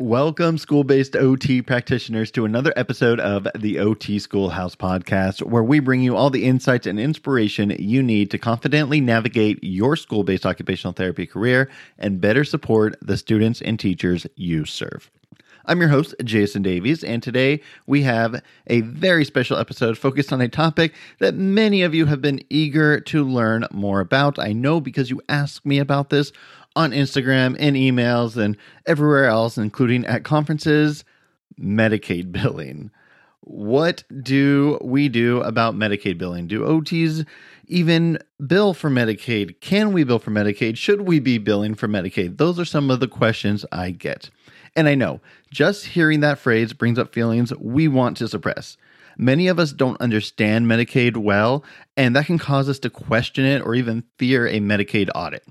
Welcome, school based OT practitioners, to another episode of the OT Schoolhouse podcast, where we bring you all the insights and inspiration you need to confidently navigate your school based occupational therapy career and better support the students and teachers you serve. I'm your host, Jason Davies, and today we have a very special episode focused on a topic that many of you have been eager to learn more about. I know because you asked me about this on Instagram, in emails, and everywhere else, including at conferences, Medicaid billing. What do we do about Medicaid billing? Do OTs even bill for Medicaid? Can we bill for Medicaid? Should we be billing for Medicaid? Those are some of the questions I get. And I know just hearing that phrase brings up feelings we want to suppress. Many of us don't understand Medicaid well, and that can cause us to question it or even fear a Medicaid audit.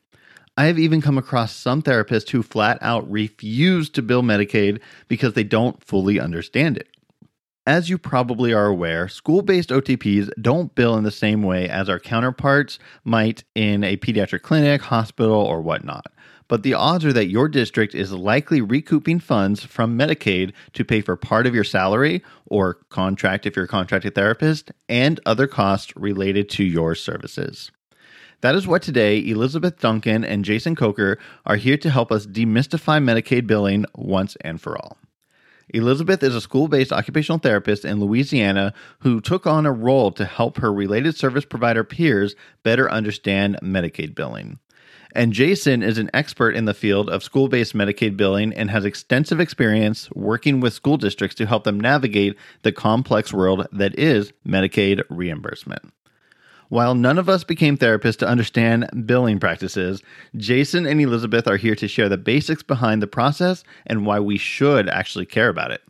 I have even come across some therapists who flat out refuse to bill Medicaid because they don't fully understand it. As you probably are aware, school based OTPs don't bill in the same way as our counterparts might in a pediatric clinic, hospital, or whatnot. But the odds are that your district is likely recouping funds from Medicaid to pay for part of your salary or contract if you're a contracted therapist and other costs related to your services. That is what today Elizabeth Duncan and Jason Coker are here to help us demystify Medicaid billing once and for all. Elizabeth is a school based occupational therapist in Louisiana who took on a role to help her related service provider peers better understand Medicaid billing. And Jason is an expert in the field of school based Medicaid billing and has extensive experience working with school districts to help them navigate the complex world that is Medicaid reimbursement. While none of us became therapists to understand billing practices, Jason and Elizabeth are here to share the basics behind the process and why we should actually care about it.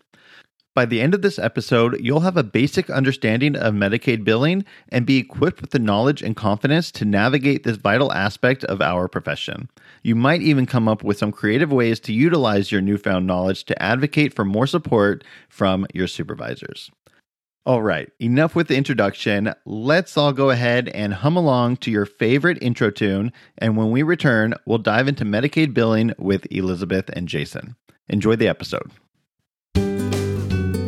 By the end of this episode, you'll have a basic understanding of Medicaid billing and be equipped with the knowledge and confidence to navigate this vital aspect of our profession. You might even come up with some creative ways to utilize your newfound knowledge to advocate for more support from your supervisors. All right, enough with the introduction. Let's all go ahead and hum along to your favorite intro tune. And when we return, we'll dive into Medicaid billing with Elizabeth and Jason. Enjoy the episode.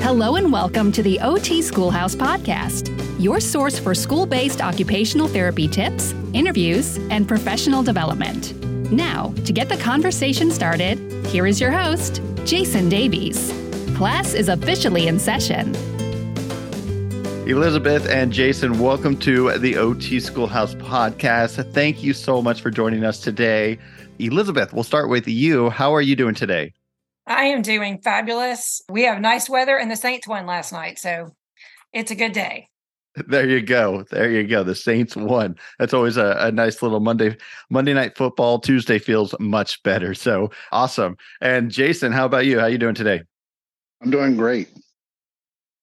Hello, and welcome to the OT Schoolhouse Podcast, your source for school based occupational therapy tips, interviews, and professional development. Now, to get the conversation started, here is your host, Jason Davies. Class is officially in session. Elizabeth and Jason, welcome to the OT Schoolhouse podcast. Thank you so much for joining us today. Elizabeth, we'll start with you. How are you doing today? I am doing fabulous. We have nice weather and the Saints won last night, so it's a good day. There you go. There you go. The Saints won. That's always a, a nice little Monday Monday night football. Tuesday feels much better. So awesome. And Jason, how about you? How are you doing today? I'm doing great.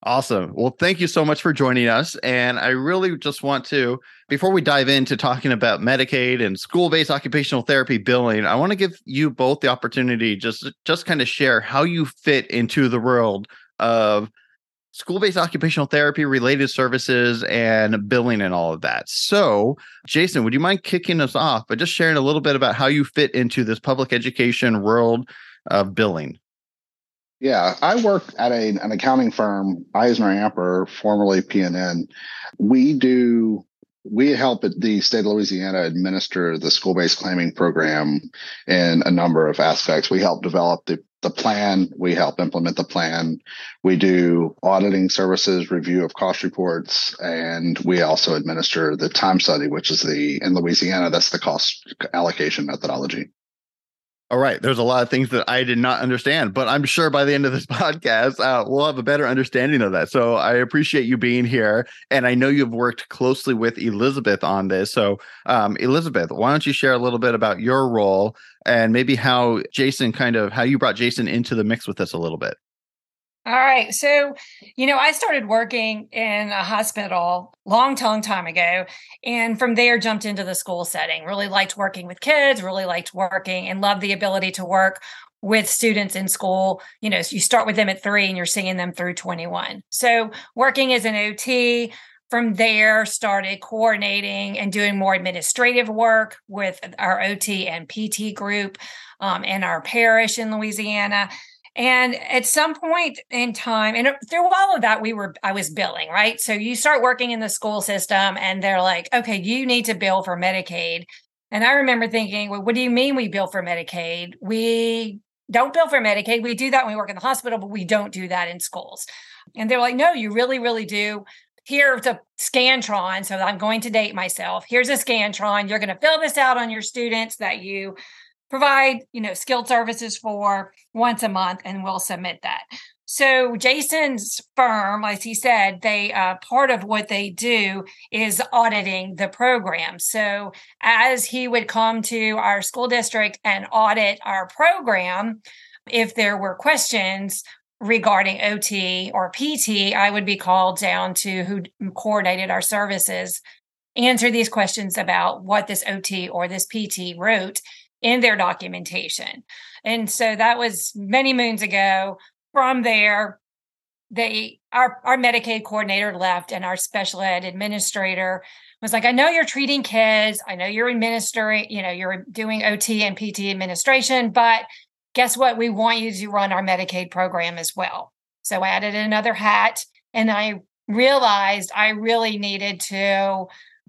Awesome. Well, thank you so much for joining us. And I really just want to, before we dive into talking about Medicaid and school-based occupational therapy billing, I want to give you both the opportunity just just kind of share how you fit into the world of school-based occupational therapy related services and billing and all of that. So, Jason, would you mind kicking us off by just sharing a little bit about how you fit into this public education world of billing? Yeah, I work at a, an accounting firm, EisnerAmper, formerly P&N. We do we help the state of Louisiana administer the school-based claiming program in a number of aspects. We help develop the the plan. We help implement the plan. We do auditing services, review of cost reports, and we also administer the time study, which is the in Louisiana, that's the cost allocation methodology. All right. There's a lot of things that I did not understand, but I'm sure by the end of this podcast, uh, we'll have a better understanding of that. So I appreciate you being here. And I know you've worked closely with Elizabeth on this. So, um, Elizabeth, why don't you share a little bit about your role and maybe how Jason kind of how you brought Jason into the mix with us a little bit? All right. So, you know, I started working in a hospital long, long time ago. And from there, jumped into the school setting. Really liked working with kids, really liked working and loved the ability to work with students in school. You know, you start with them at three and you're seeing them through 21. So, working as an OT, from there started coordinating and doing more administrative work with our ot and pt group um, in our parish in louisiana And at some point in time, and through all of that, we were, I was billing, right? So you start working in the school system and they're like, okay, you need to bill for Medicaid. And I remember thinking, well, what do you mean we bill for Medicaid? We don't bill for Medicaid. We do that when we work in the hospital, but we don't do that in schools. And they're like, no, you really, really do. Here's a Scantron. So I'm going to date myself. Here's a Scantron. You're going to fill this out on your students that you provide, you know, skilled services for once a month, and we'll submit that. So Jason's firm, as he said, they uh, part of what they do is auditing the program. So as he would come to our school district and audit our program, if there were questions regarding OT or PT, I would be called down to who coordinated our services, answer these questions about what this OT or this PT wrote in their documentation. And so that was many moons ago from there, they our our Medicaid coordinator left, and our special ed administrator was like, "I know you're treating kids. I know you're administering. You know, you're doing OT and PT administration, but guess what? We want you to run our Medicaid program as well." So I added another hat, and I realized I really needed to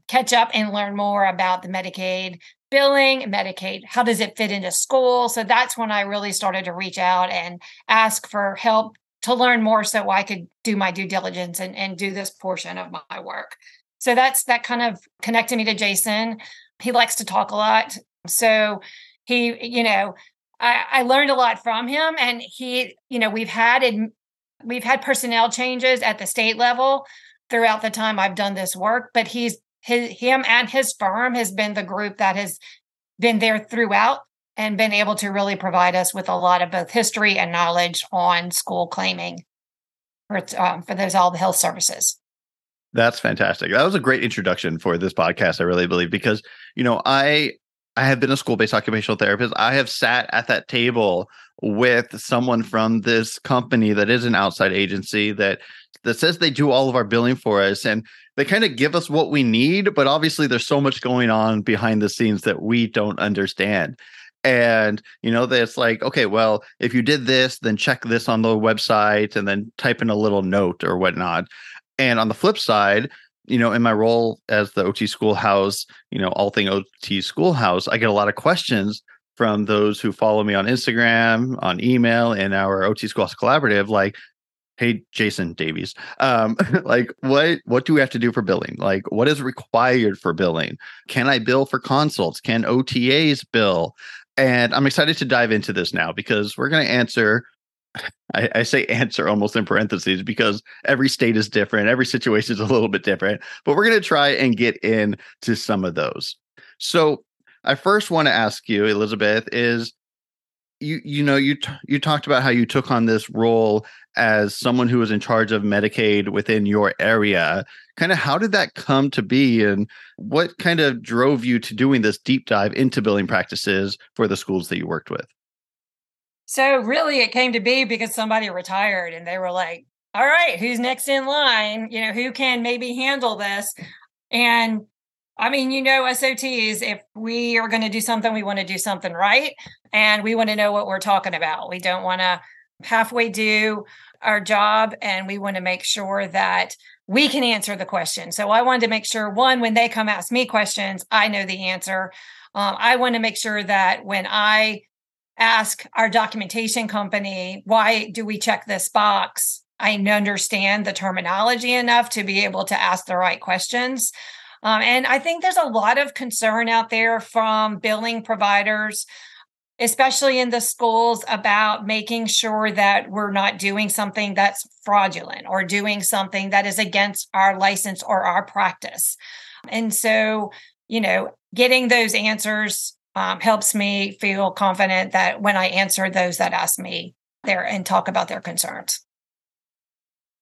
catch up and learn more about the Medicaid billing, Medicaid, how does it fit into school? So that's when I really started to reach out and ask for help to learn more so I could do my due diligence and, and do this portion of my work. So that's that kind of connected me to Jason. He likes to talk a lot. So he, you know, I, I learned a lot from him and he, you know, we've had in, we've had personnel changes at the state level throughout the time I've done this work, but he's his, him and his firm has been the group that has been there throughout and been able to really provide us with a lot of both history and knowledge on school claiming for um, for those all the health services. That's fantastic. That was a great introduction for this podcast. I really believe because you know I I have been a school based occupational therapist. I have sat at that table with someone from this company that is an outside agency that that says they do all of our billing for us and they kind of give us what we need, but obviously there's so much going on behind the scenes that we don't understand. And you know, that's like, okay, well, if you did this, then check this on the website and then type in a little note or whatnot. And on the flip side, you know, in my role as the OT schoolhouse, you know, all thing OT schoolhouse, I get a lot of questions from those who follow me on Instagram, on email, in our OT Schoolhouse Collaborative, like, hey jason davies. Um like what what do we have to do for billing? Like what is required for billing? Can i bill for consults? Can otas bill? And i'm excited to dive into this now because we're going to answer I, I, say answer almost in parentheses because every state is different every situation is a little bit different but we're going to try and get into some of those. So i first want to ask you elizabeth is you you know you t- you talked about how you took on this role as someone who was in charge of Medicaid within your area. Kind of how did that come to be and what kind of drove you to doing this deep dive into billing practices for the schools that you worked with? So really it came to be because somebody retired and they were like, all right, who's next in line? You know, who can maybe handle this? And I mean, you know, as OTs, if we are going to do something, we want to do something right. And we want to know what we're talking about. We don't want to halfway do our job and we want to make sure that we can answer the question. So I wanted to make sure one, when they come ask me questions, I know the answer. Um, I want to make sure that when I ask our documentation company, why do we check this box? I understand the terminology enough to be able to ask the right questions. Um, and I think there's a lot of concern out there from billing providers, especially in the schools, about making sure that we're not doing something that's fraudulent or doing something that is against our license or our practice. And so, you know, getting those answers um, helps me feel confident that when I answer those that ask me there and talk about their concerns.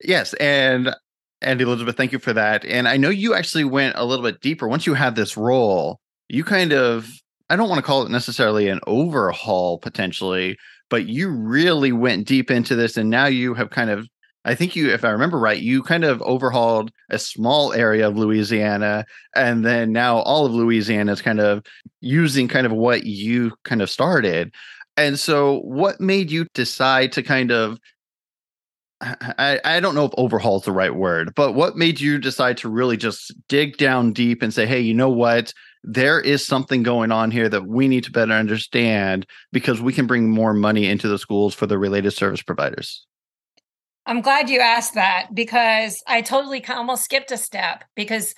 Yes. And and Elizabeth, thank you for that. And I know you actually went a little bit deeper. Once you had this role, you kind of, I don't want to call it necessarily an overhaul potentially, but you really went deep into this. And now you have kind of, I think you, if I remember right, you kind of overhauled a small area of Louisiana. And then now all of Louisiana is kind of using kind of what you kind of started. And so, what made you decide to kind of I, I don't know if overhaul is the right word, but what made you decide to really just dig down deep and say, hey, you know what? There is something going on here that we need to better understand because we can bring more money into the schools for the related service providers. I'm glad you asked that because I totally almost skipped a step because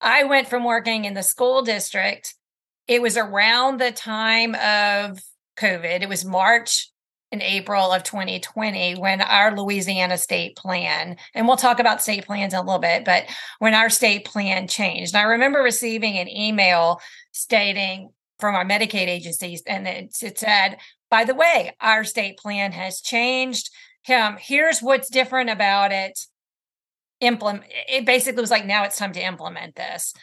I went from working in the school district. It was around the time of COVID. It was March in April of 2020 when our Louisiana state plan, and we'll talk about state plans in a little bit, but when our state plan changed. And I remember receiving an email stating from our Medicaid agencies, and it, it said, by the way, our state plan has changed. Um, here's what's different about it. Implement it basically was like, now it's time to implement this.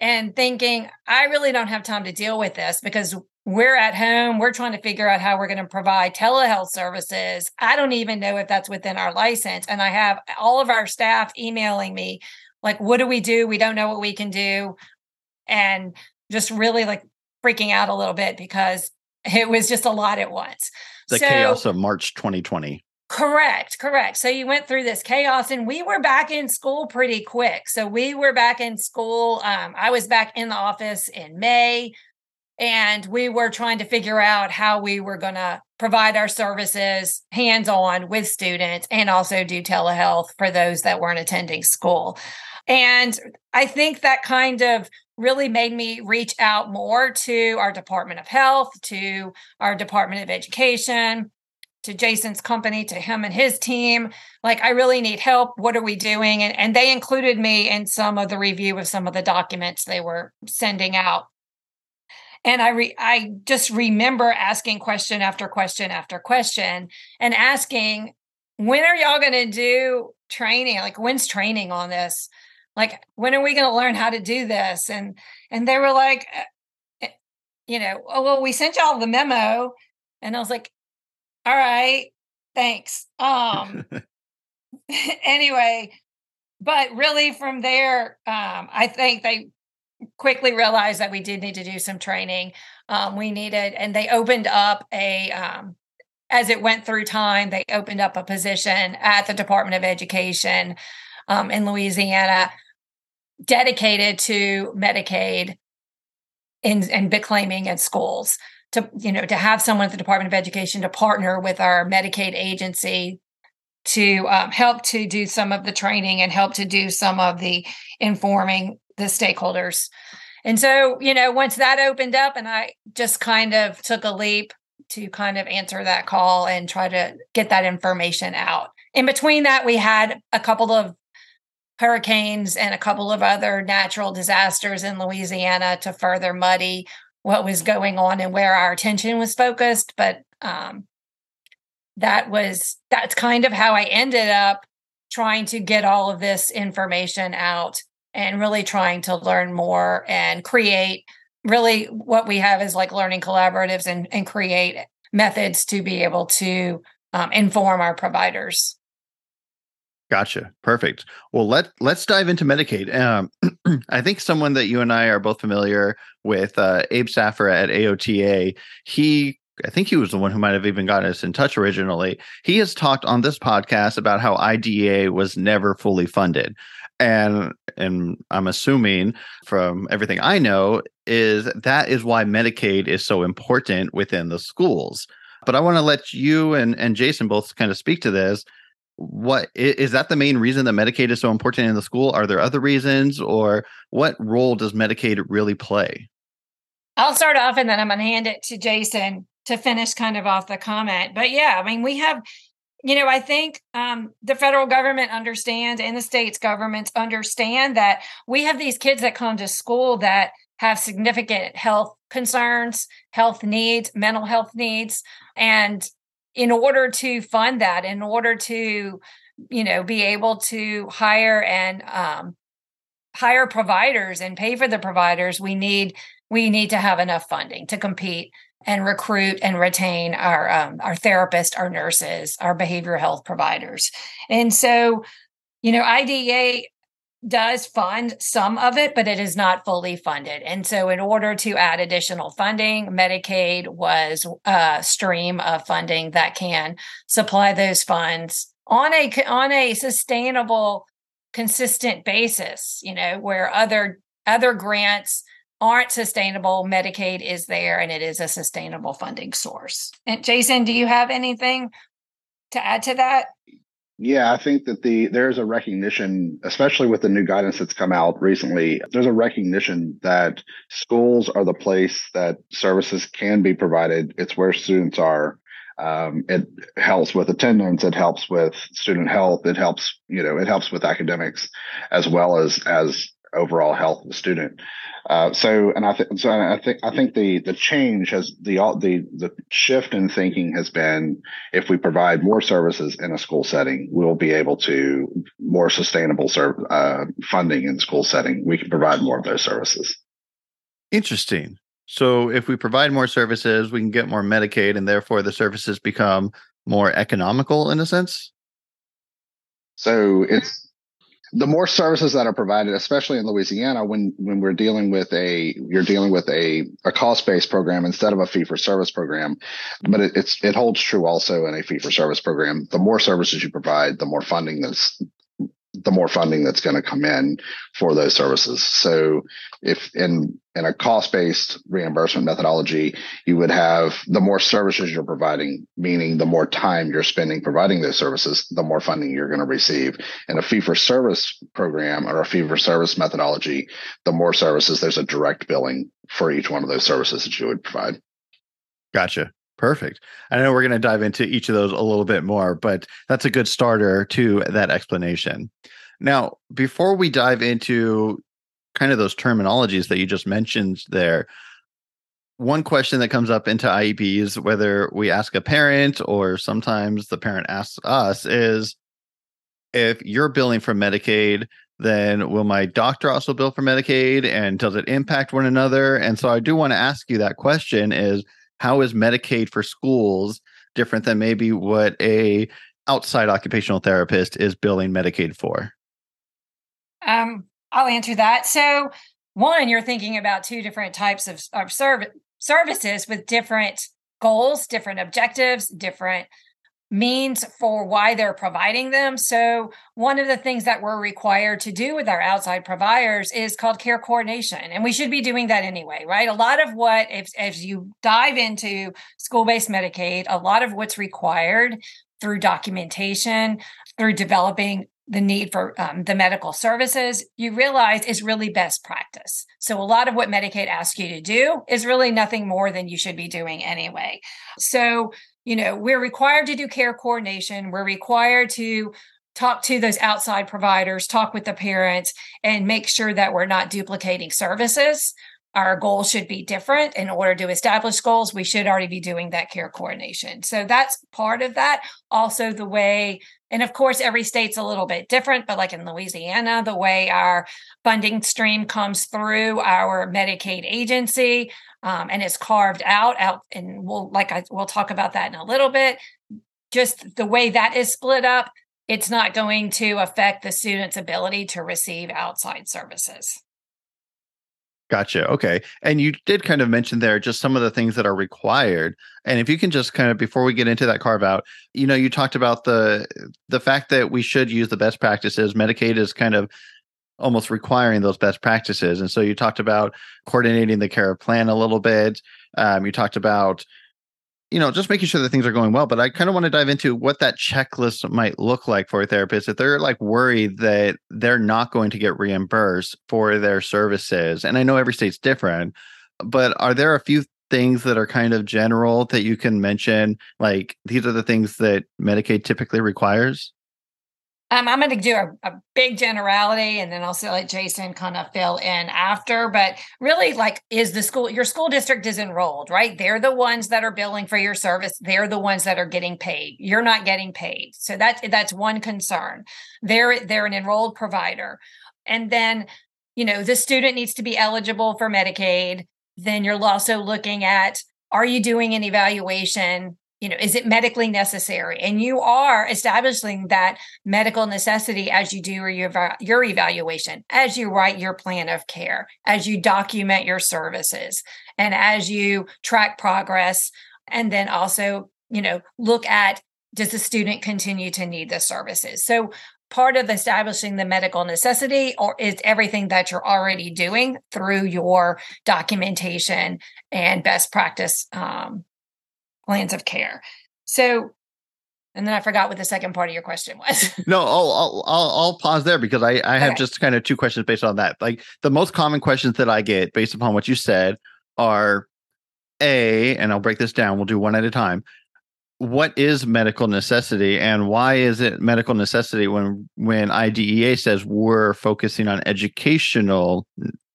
And thinking, I really don't have time to deal with this because we're at home we're trying to figure out how we're going to provide telehealth services i don't even know if that's within our license and i have all of our staff emailing me like what do we do we don't know what we can do and just really like freaking out a little bit because it was just a lot at once the so, chaos of march 2020 Correct, correct. So you went through this chaos and we were back in school pretty quick. So we were back in school. Um, I was back in the office in May and we were trying to figure out how we were going to provide our services hands on with students and also do telehealth for those that weren't attending school. And I think that kind of really made me reach out more to our Department of Health, to our Department of Education, to Jason's company, to him and his team. Like, I really need help. What are we doing? And, and they included me in some of the review of some of the documents they were sending out and i re- i just remember asking question after question after question and asking when are y'all going to do training? Like when's training on this? Like when are we going to learn how to do this? And and they were like eh, eh, you know oh well we sent y'all the memo. And i was like all right thanks. Um anyway but really from there um i think they quickly realized that we did need to do some training. Um, we needed, and they opened up a, um, as it went through time, they opened up a position at the Department of Education um, in Louisiana dedicated to Medicaid in, and claiming in schools to you know to have someone at the Department of Education to partner with our Medicaid agency to um, help to do some of the training and help to do some of the informing the stakeholders. And so, you know, once that opened up and I just kind of took a leap to kind of answer that call and try to get that information out. In between that, we had a couple of hurricanes and a couple of other natural disasters in Louisiana to further muddy what was going on and where our attention was focused. But um, that was that's kind of how I ended up trying to get all of this information out and really trying to learn more and create really what we have is like learning collaboratives and, and create methods to be able to um, inform our providers. Gotcha. Perfect. Well, let let's dive into Medicaid. Um, I think someone that you and I are both familiar with, uh, Abe Saffer at AOTA. He, I think he was the one who might have even gotten us in touch originally. He has talked on this podcast about how IDEA was never fully funded and and i'm assuming from everything i know is that is why medicaid is so important within the schools. But i want to let you and and jason both kind of speak to this. What is that the main reason that medicaid is so important in the school? Are there other reasons or what role does medicaid really play? I'll start off and then i'm going to hand it to jason to finish kind of off the comment. But yeah i mean we have you know, I think um, the federal government understands and the states governments understand that we have these kids that come to school that have significant health concerns, health needs, mental health needs. And in order to fund that, in order to, you know, be able to hire and um, hire providers and pay for the providers, we need we need to have enough funding to compete and recruit and retain our um, our therapists, our nurses, our behavioral health providers. And so, you know, IDEA does fund some of it, but it is not fully funded. And so, in order to add additional funding, Medicaid was a stream of funding that can supply those funds on a on a sustainable, consistent basis. You know, where other other grants aren't sustainable, Medicaid is there, and it is a sustainable funding source. And Jason, do you have anything to add to that? Yeah, I think that the there's a recognition, especially with the new guidance that's come out recently, there's a recognition that schools are the place that services can be provided. It's where students are. Um, it helps with attendance. It helps with student health. It helps, you know, it helps with academics as well as as overall health of the student. Uh, so, and I think so. I think I think the the change has the the the shift in thinking has been if we provide more services in a school setting, we'll be able to more sustainable serve, uh, funding in school setting. We can provide more of those services. Interesting. So, if we provide more services, we can get more Medicaid, and therefore the services become more economical in a sense. So it's the more services that are provided, especially in Louisiana, when when we're dealing with a you're dealing with a, a cost based program instead of a fee for service program, but it, it's it holds true also in a fee for service program. The more services you provide, the more funding that's the more funding that's going to come in for those services. So if in in a cost-based reimbursement methodology, you would have the more services you're providing, meaning the more time you're spending providing those services, the more funding you're going to receive. In a fee-for-service program or a fee-for-service methodology, the more services, there's a direct billing for each one of those services that you would provide. Gotcha. Perfect. I know we're going to dive into each of those a little bit more, but that's a good starter to that explanation. Now, before we dive into kind of those terminologies that you just mentioned there, one question that comes up into IEPs, whether we ask a parent or sometimes the parent asks us, is if you're billing for Medicaid, then will my doctor also bill for Medicaid? And does it impact one another? And so I do want to ask you that question is how is Medicaid for schools different than maybe what a outside occupational therapist is billing Medicaid for? Um, I'll answer that. So, one, you're thinking about two different types of, of serv- services with different goals, different objectives, different means for why they're providing them. So, one of the things that we're required to do with our outside providers is called care coordination. And we should be doing that anyway, right? A lot of what, if, as you dive into school based Medicaid, a lot of what's required through documentation, through developing the need for um, the medical services, you realize is really best practice. So, a lot of what Medicaid asks you to do is really nothing more than you should be doing anyway. So, you know, we're required to do care coordination, we're required to talk to those outside providers, talk with the parents, and make sure that we're not duplicating services. Our goals should be different. In order to establish goals, we should already be doing that care coordination. So that's part of that. Also, the way and of course, every state's a little bit different, but like in Louisiana, the way our funding stream comes through our Medicaid agency um, and is carved out, out, and we'll like I we'll talk about that in a little bit. Just the way that is split up, it's not going to affect the student's ability to receive outside services. Gotcha. Okay. And you did kind of mention there just some of the things that are required. And if you can just kind of before we get into that carve out, you know, you talked about the the fact that we should use the best practices. Medicaid is kind of almost requiring those best practices. And so you talked about coordinating the care plan a little bit. Um, you talked about you know, just making sure that things are going well. But I kind of want to dive into what that checklist might look like for a therapist if they're like worried that they're not going to get reimbursed for their services. And I know every state's different, but are there a few things that are kind of general that you can mention? Like these are the things that Medicaid typically requires? Um, I'm going to do a, a, big generality and then also let Jason kind of fill in after. But really, like, is the school, your school district is enrolled, right? They're the ones that are billing for your service. They're the ones that are getting paid. You're not getting paid. So that's, that's one concern. They're, they're an enrolled provider. And then, you know, the student needs to be eligible for Medicaid. Then you're also looking at, are you doing an evaluation you know, is it medically necessary? And you are establishing that medical necessity as you do your, your evaluation, as you write your plan of care, as you document your services, and as you track progress. And then also, you know, look at does the student continue to need the services? So part of establishing the medical necessity or is everything that you're already doing through your documentation and best practice um, plans of care. So, and then I forgot what the second part of your question was. no, I'll, I'll, I'll I'll pause there because I I have okay. just kind of two questions based on that. Like the most common questions that I get based upon what you said are a, and I'll break this down. We'll do one at a time. What is medical necessity, and why is it medical necessity when when IDEA says we're focusing on educational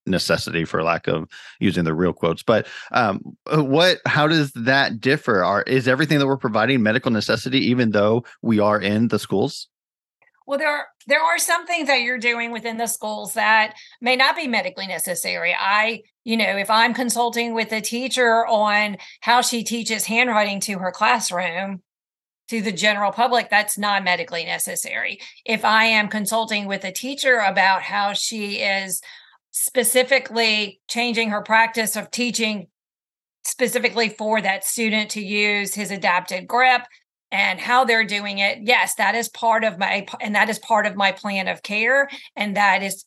necessity for lack of using the real quotes but um, uh, what how does that differ? Are is everything that we're providing medical necessity even though we are in the schools? Well there are there are some things that you're doing within the schools that may not be medically necessary. I you know if i'm consulting with a teacher on how she teaches handwriting to her classroom to the general public that's not medically necessary. If i am consulting with a teacher about how she is specifically changing her practice of teaching specifically for that student to use his adapted grip and how they're doing it yes that is part of my and that is part of my plan of care and that is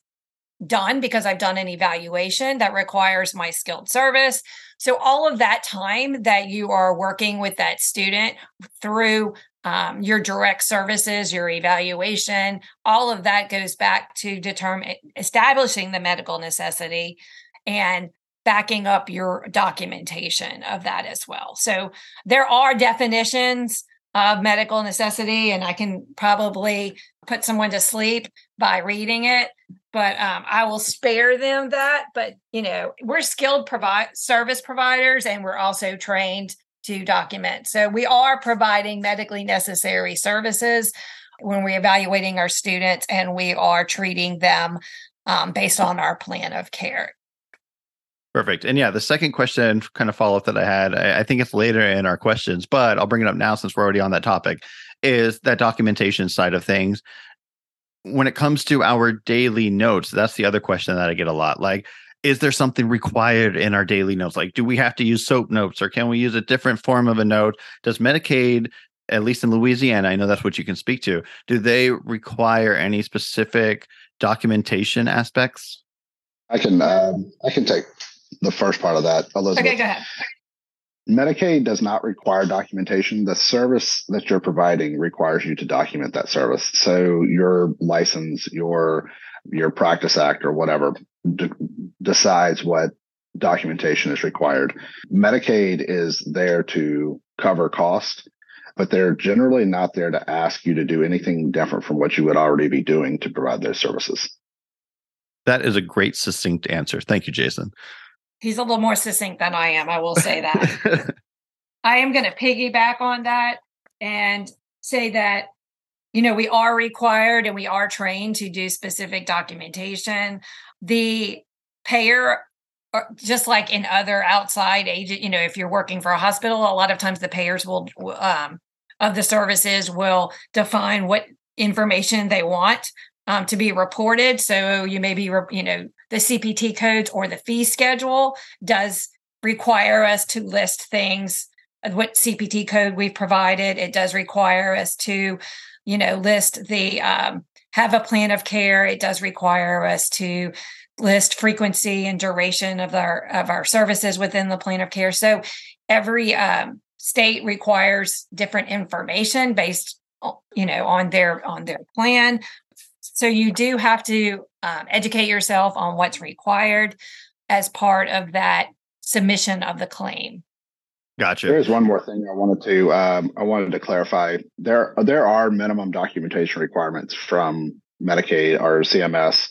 done because I've done an evaluation that requires my skilled service. So, all of that time that you are working with that student through um, your direct services, your evaluation, all of that goes back to determine establishing the medical necessity and backing up your documentation of that as well. So there are definitions of medical necessity, and I can probably put someone to sleep by reading it. But um, I will spare them that. But you know, we're skilled provide service providers, and we're also trained to document. So we are providing medically necessary services when we're evaluating our students and we are treating them um, based on our plan of care. Perfect. And yeah, the second question, kind of follow up that I had, I, I think it's later in our questions, but I'll bring it up now since we're already on that topic, is that documentation side of things. When it comes to our daily notes, that's the other question that I get a lot. Like, is there something required in our daily notes? Like, do we have to use SOAP notes or can we use a different form of a note? Does Medicaid, at least in Louisiana, I know that's what you can speak to, do they require any specific documentation aspects? I can um, I can take the first part of that, Elizabeth. Okay, go ahead. Medicaid does not require documentation. The service that you're providing requires you to document that service. So your license, your your practice act or whatever d- decides what documentation is required. Medicaid is there to cover cost, but they're generally not there to ask you to do anything different from what you would already be doing to provide those services. That is a great succinct answer. Thank you, Jason. He's a little more succinct than I am. I will say that. I am going to piggyback on that and say that you know we are required and we are trained to do specific documentation the payer uh, just like in other outside agent you know if you're working for a hospital a lot of times the payers will um, of the services will define what information they want um, to be reported. So you may be you know the cpt codes or the fee schedule does require us to list things. What cpt code we've provided it does require us to you know list the um, have a plan of care. It does require us to list frequency and duration of our of our services within the plan of care so every um, state requires different information based you know on their on their plan so you do have to um, educate yourself on what's required as part of that submission of the claim Gotcha. There is one more thing I wanted to um, I wanted to clarify. There there are minimum documentation requirements from Medicaid or CMS.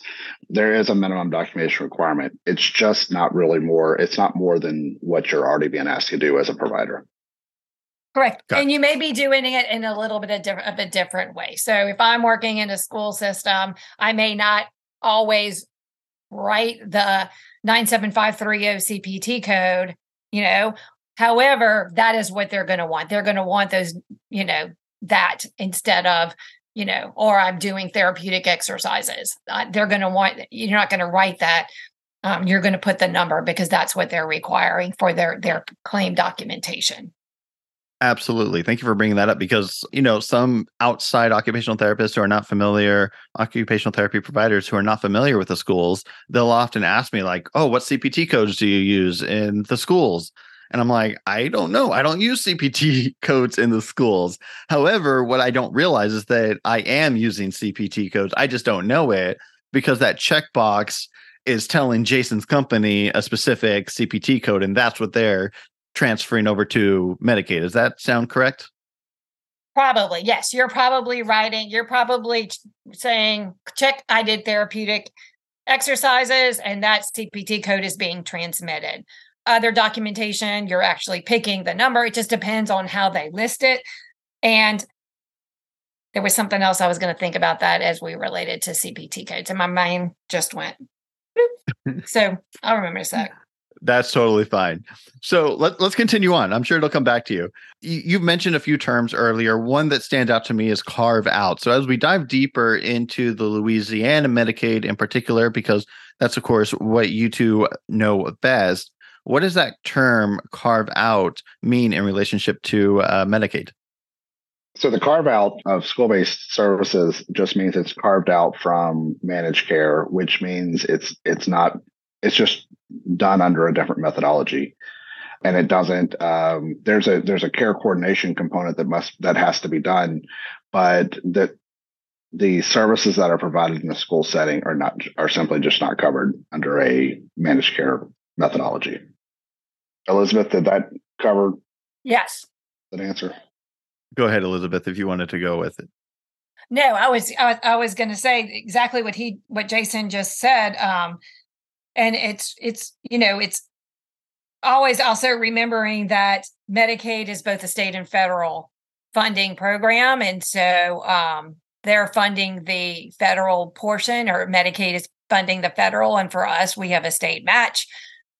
There is a minimum documentation requirement. It's just not really more. It's not more than what you're already being asked to do as a provider. Correct. Got and you may be doing it in a little bit of, diff- of a different way. So if I'm working in a school system, I may not always write the 97530 CPT code, you know, However, that is what they're going to want. They're going to want those, you know, that instead of, you know, or I'm doing therapeutic exercises. Uh, they're going to want, you're not going to write that. Um, you're going to put the number because that's what they're requiring for their their claim documentation. Absolutely. Thank you for bringing that up because, you know, some outside occupational therapists who are not familiar, occupational therapy providers who are not familiar with the schools, they'll often ask me, like, oh, what CPT codes do you use in the schools? And I'm like, I don't know. I don't use CPT codes in the schools. However, what I don't realize is that I am using CPT codes. I just don't know it because that checkbox is telling Jason's company a specific CPT code, and that's what they're transferring over to Medicaid. Does that sound correct? Probably, yes. You're probably writing, you're probably saying, check, I did therapeutic exercises, and that CPT code is being transmitted. Other documentation, you're actually picking the number. It just depends on how they list it. And there was something else I was going to think about that as we related to CPT codes, and my mind just went. so I'll remember a sec. That's totally fine. So let, let's continue on. I'm sure it'll come back to you. you. You've mentioned a few terms earlier. One that stands out to me is carve out. So as we dive deeper into the Louisiana Medicaid in particular, because that's, of course, what you two know best, what does that term carve out mean in relationship to uh, Medicaid? So the carve out of school based services just means it's carved out from managed care, which means it's it's not it's just done under a different methodology and it doesn't um, there's a there's a care coordination component that must that has to be done but that the services that are provided in the school setting are not are simply just not covered under a managed care methodology elizabeth did that cover yes. that answer? Go ahead elizabeth if you wanted to go with it. No i was i, I was going to say exactly what he what jason just said um, and it's it's you know it's always also remembering that medicaid is both a state and federal funding program and so um, they're funding the federal portion or medicaid is funding the federal and for us we have a state match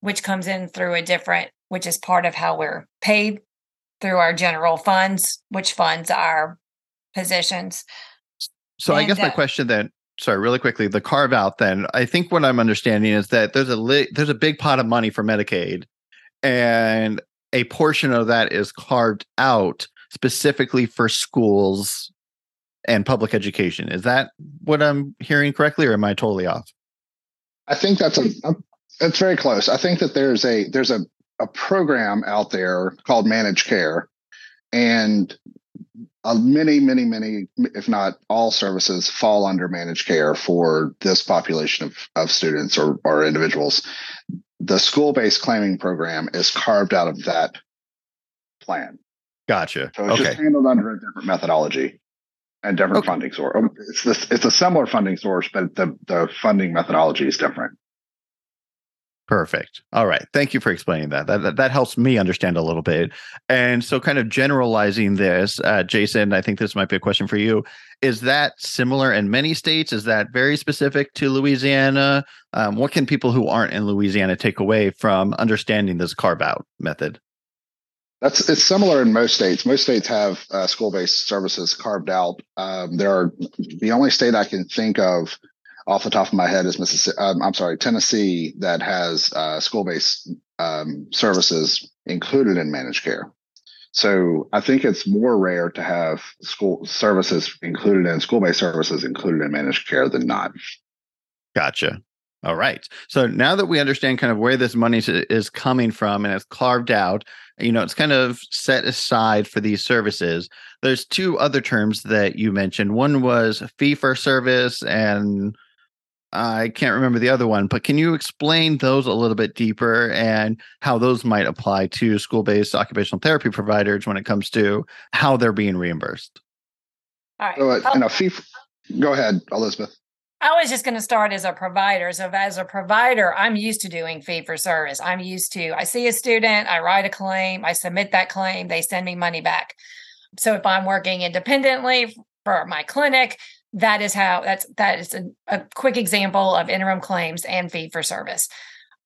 which comes in through a different which is part of how we're paid through our general funds which funds our positions so and, i guess my uh, question then sorry, really quickly, the carve out. Then I think what I'm understanding is that there's a li- there's a big pot of money for Medicaid, and a portion of that is carved out specifically for schools and public education. Is that what I'm hearing correctly, or am I totally off? I think that's a, a that's very close. I think that there's a there's a a program out there called Managed Care, and uh, many, many, many, if not all services fall under managed care for this population of, of students or, or individuals. The school based claiming program is carved out of that plan. Gotcha. So it's okay. just handled under a different methodology and different okay. funding source. It's this, it's a similar funding source, but the, the funding methodology is different. Perfect. All right. Thank you for explaining that. That that, that helps me understand a little bit. And so, kind of generalizing this, uh, Jason, I think this might be a question for you. Is that similar in many states? Is that very specific to Louisiana? Um, what can people who aren't in Louisiana take away from understanding this carve out method? That's it's similar in most states. Most states have uh, school based services carved out. Um, there are the only state I can think of off the top of my head is Mississippi. Um, I'm sorry, Tennessee that has uh, school-based um, services included in managed care. So I think it's more rare to have school services included in school-based services included in managed care than not. Gotcha. All right. So now that we understand kind of where this money is coming from and it's carved out, you know, it's kind of set aside for these services. There's two other terms that you mentioned. One was fee for service and I can't remember the other one, but can you explain those a little bit deeper and how those might apply to school based occupational therapy providers when it comes to how they're being reimbursed? All right. So, uh, and a fee, go ahead, Elizabeth. I was just going to start as a provider. So, as a provider, I'm used to doing fee for service. I'm used to, I see a student, I write a claim, I submit that claim, they send me money back. So, if I'm working independently for my clinic, that is how that's that is a, a quick example of interim claims and fee for service.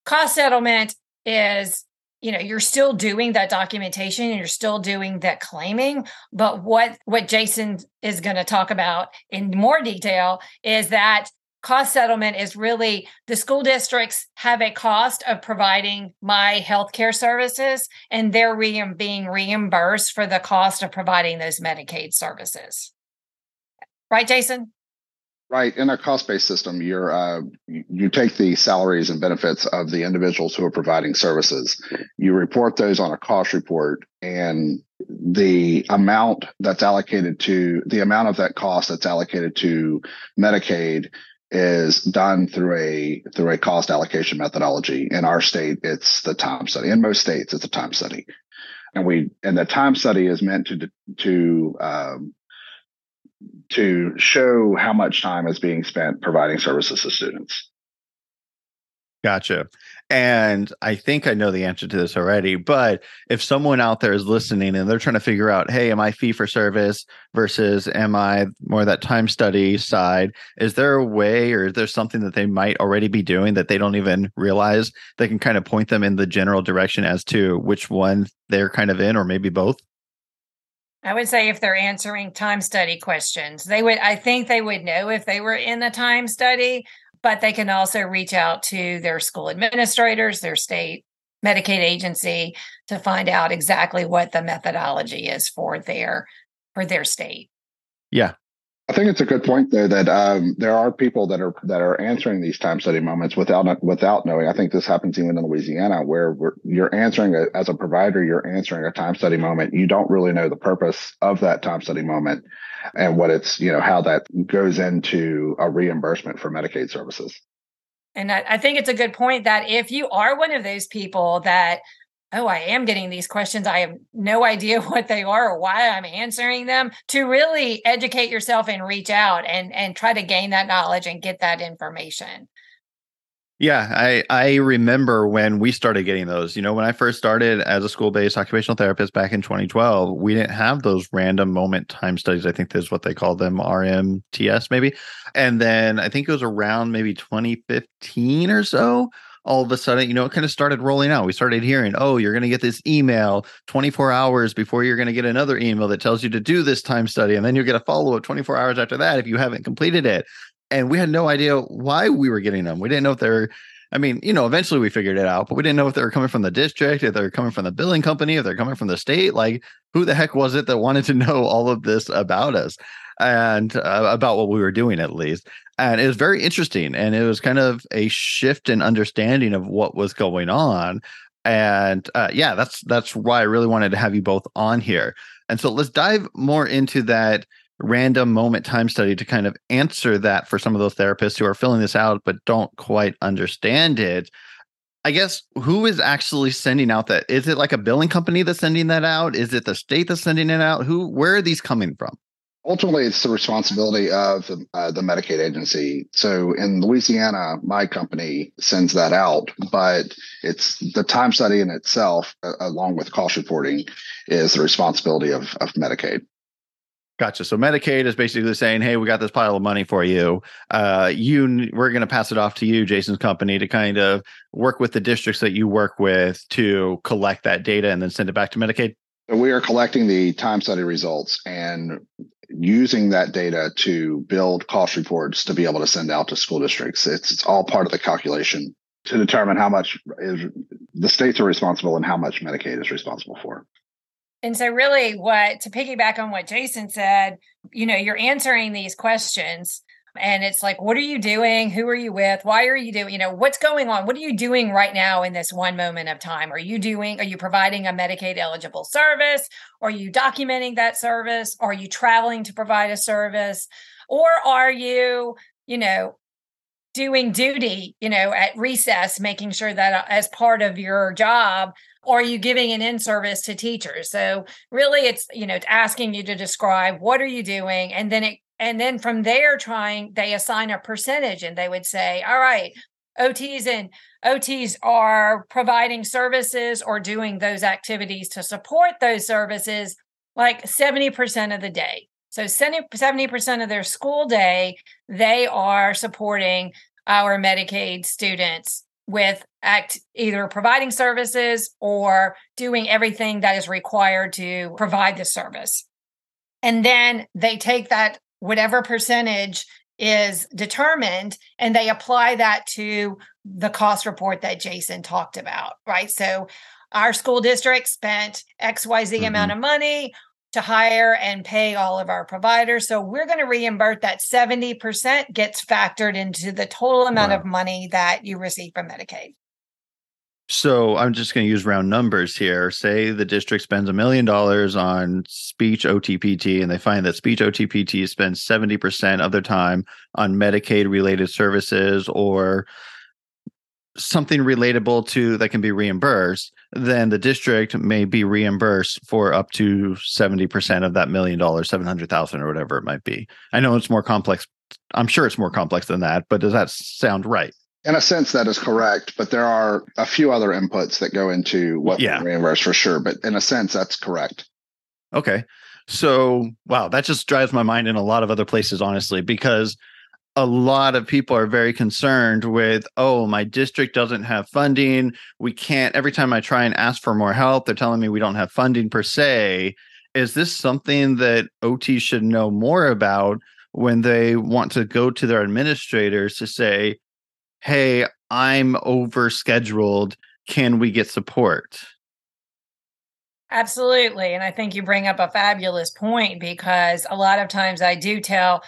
Cost settlement is you know you're still doing that documentation and you're still doing that claiming but what what jason is going to talk about in more detail is that cost settlement is really the school districts have a cost of providing my healthcare services and they're re- being reimbursed for the cost of providing those medicaid services right jason Right. In a cost based system, you're, uh, you take the salaries and benefits of the individuals who are providing services. You report those on a cost report and the amount that's allocated to the amount of that cost that's allocated to Medicaid is done through a through a cost allocation methodology. In our state, it's the time study. In most states, it's a time study, and we and the time study is meant to to um, to show how much time is being spent providing services to students. Gotcha. And I think I know the answer to this already, but if someone out there is listening and they're trying to figure out, hey, am I fee for service versus am I more that time study side? Is there a way or is there something that they might already be doing that they don't even realize that can kind of point them in the general direction as to which one they're kind of in or maybe both? I would say if they're answering time study questions, they would, I think they would know if they were in the time study, but they can also reach out to their school administrators, their state Medicaid agency to find out exactly what the methodology is for their for their state. Yeah, I think it's a good point though that um, there are people that are that are answering these time study moments without without knowing. I think this happens even in Louisiana, where you're answering a, as a provider, you're answering a time study moment. You don't really know the purpose of that time study moment and what it's you know how that goes into a reimbursement for Medicaid services. And I, I think it's a good point that if you are one of those people that oh, I am getting these questions. I have no idea what they are or why I'm answering them. To really educate yourself and reach out and and try to gain that knowledge and get that information. Yeah, I I remember when we started getting those. You know, when I first started as a school-based occupational therapist back in 2012, we didn't have those random moment time studies. I think that's what they called them, RMTS maybe. And then I think it was around maybe 2015 or so all of a sudden, you know, it kind of started rolling out. We started hearing, oh, you're going to get this email 24 hours before you're going to get another email that tells you to do this time study. And then you'll get a follow up 24 hours after that if you haven't completed it. And we had no idea why we were getting them. We didn't know if they're, I mean, you know, eventually we figured it out, but we didn't know if they were coming from the district, if they're coming from the billing company, if they're coming from the state. Like, who the heck was it that wanted to know all of this about us? and uh, about what we were doing at least and it was very interesting and it was kind of a shift in understanding of what was going on and uh, yeah that's that's why i really wanted to have you both on here and so let's dive more into that random moment time study to kind of answer that for some of those therapists who are filling this out but don't quite understand it I guess who is actually sending out that? Is it like a billing company that's sending that out? Is it the state that's sending it out? Who, where are these coming from? Ultimately it's the responsibility of the, uh, the medicaid agency so in louisiana my company sends that out but it's the time study in itself uh, along with cost reporting is the responsibility of, of medicaid Gotcha. So Medicaid is basically saying, "Hey, we got this pile of money for you. Uh, you, we're going to pass it off to you, Jason's company, to kind of work with the districts that you work with to collect that data and then send it back to Medicaid." We are collecting the time study results and using that data to build cost reports to be able to send out to school districts. It's, it's all part of the calculation to determine how much is the states are responsible and how much Medicaid is responsible for. And so, really, what to piggyback on what Jason said, you know, you're answering these questions and it's like what are you doing? Who are you with? Why are you doing you know what's going on? What are you doing right now in this one moment of time? Are you doing are you providing a medicaid eligible service? Are you documenting that service? Are you traveling to provide a service? Or are you you know doing duty you know at recess making sure that uh, as part of your job or are you giving an in service to teachers? So really it's you know it's asking you to describe what are you doing and then it and then from there trying they assign a percentage and they would say all right ots and ots are providing services or doing those activities to support those services like 70% of the day so 70% of their school day they are supporting our medicaid students with act either providing services or doing everything that is required to provide the service. And then they take that whatever percentage is determined and they apply that to the cost report that Jason talked about, right? So our school district spent XYZ mm-hmm. amount of money to hire and pay all of our providers. So we're going to reimburse that 70% gets factored into the total amount wow. of money that you receive from Medicaid. So I'm just going to use round numbers here. Say the district spends a million dollars on speech OTPT, and they find that speech OTPT spends 70% of their time on Medicaid related services or something relatable to that can be reimbursed, then the district may be reimbursed for up to 70% of that million dollars, 700,000 or whatever it might be. I know it's more complex. I'm sure it's more complex than that, but does that sound right? In a sense, that is correct, but there are a few other inputs that go into what yeah. reimbursed for sure. But in a sense, that's correct. Okay. So, wow, that just drives my mind in a lot of other places, honestly, because a lot of people are very concerned with, oh, my district doesn't have funding. We can't, every time I try and ask for more help, they're telling me we don't have funding per se. Is this something that OT should know more about when they want to go to their administrators to say, hey, I'm overscheduled. Can we get support? Absolutely. And I think you bring up a fabulous point because a lot of times I do tell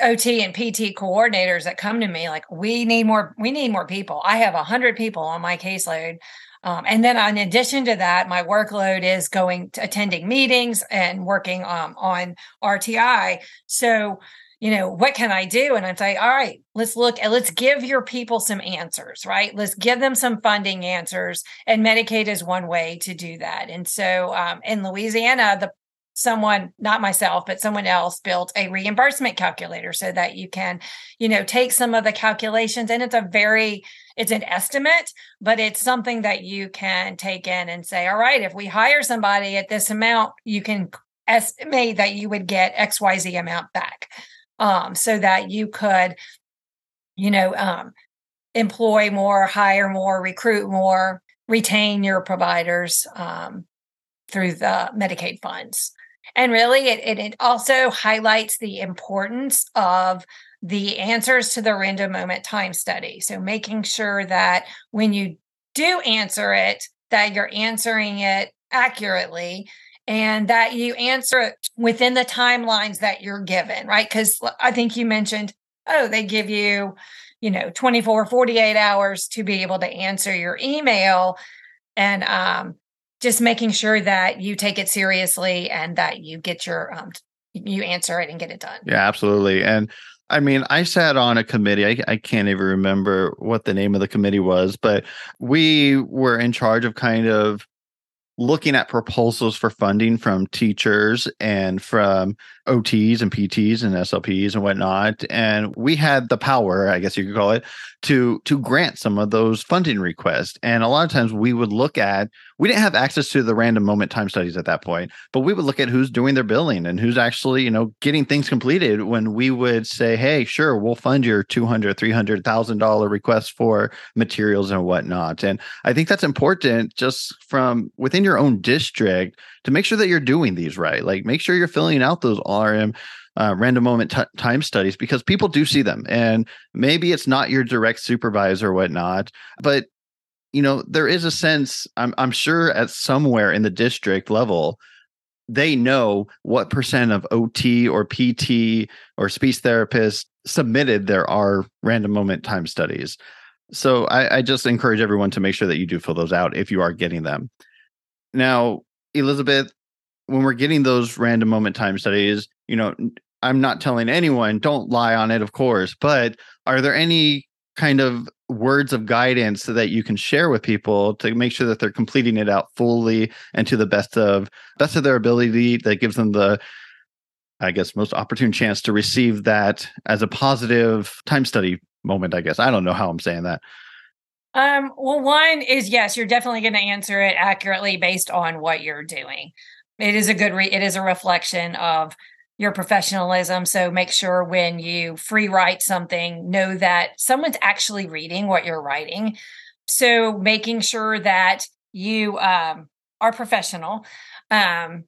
OT and PT coordinators that come to me like we need more we need more people. I have a hundred people on my caseload. Um, and then in addition to that, my workload is going to attending meetings and working um, on RTI. So, you know, what can I do? And I say, all right, let's look at let's give your people some answers, right? Let's give them some funding answers. And Medicaid is one way to do that. And so um, in Louisiana, the someone not myself but someone else built a reimbursement calculator so that you can you know take some of the calculations and it's a very it's an estimate but it's something that you can take in and say all right if we hire somebody at this amount you can estimate that you would get xyz amount back um, so that you could you know um, employ more hire more recruit more retain your providers um, through the Medicaid funds. And really, it, it, also highlights the importance of the answers to the random moment time study. So making sure that when you do answer it, that you're answering it accurately and that you answer it within the timelines that you're given, right? Because I think you mentioned, oh, they give you, you know, 24, 48 hours to be able to answer your email. And um, just making sure that you take it seriously and that you get your um you answer it and get it done. Yeah, absolutely. And I mean, I sat on a committee. I, I, can't even remember what the name of the committee was, but we were in charge of kind of looking at proposals for funding from teachers and from OTs and PTs and SLPs and whatnot. And we had the power, I guess you could call it, to to grant some of those funding requests. And a lot of times we would look at we didn't have access to the random moment time studies at that point, but we would look at who's doing their billing and who's actually, you know, getting things completed when we would say, hey, sure, we'll fund your 200, $300,000 request for materials and whatnot. And I think that's important just from within your own district to make sure that you're doing these right. Like make sure you're filling out those RM uh, random moment t- time studies because people do see them and maybe it's not your direct supervisor or whatnot but you know there is a sense i'm, I'm sure at somewhere in the district level they know what percent of ot or pt or speech therapists submitted there are random moment time studies so I, I just encourage everyone to make sure that you do fill those out if you are getting them now elizabeth when we're getting those random moment time studies, you know, I'm not telling anyone, don't lie on it, of course, but are there any kind of words of guidance that you can share with people to make sure that they're completing it out fully and to the best of best of their ability that gives them the I guess most opportune chance to receive that as a positive time study moment, I guess. I don't know how I'm saying that. Um, well, one is yes, you're definitely going to answer it accurately based on what you're doing it is a good re- it is a reflection of your professionalism so make sure when you free write something know that someone's actually reading what you're writing so making sure that you um, are professional. Um,